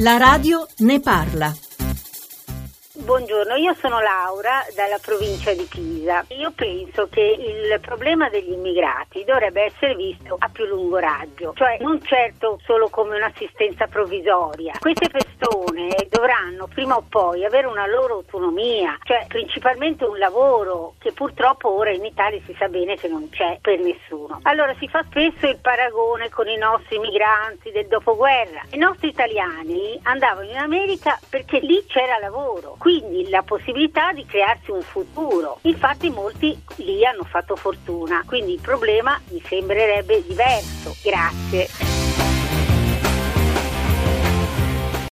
La radio ne parla. Buongiorno, io sono Laura dalla provincia di Pisa. Io penso che il problema degli immigrati dovrebbe essere visto a più lungo raggio, cioè non certo solo come un'assistenza provvisoria. Queste persone dovranno prima o poi avere una loro autonomia, cioè principalmente un lavoro che purtroppo ora in Italia si sa bene che non c'è per nessuno. Allora si fa spesso il paragone con i nostri migranti del dopoguerra. I nostri italiani andavano in America perché lì c'era lavoro. Qui quindi la possibilità di crearsi un futuro. Infatti molti lì hanno fatto fortuna, quindi il problema mi sembrerebbe diverso. Grazie.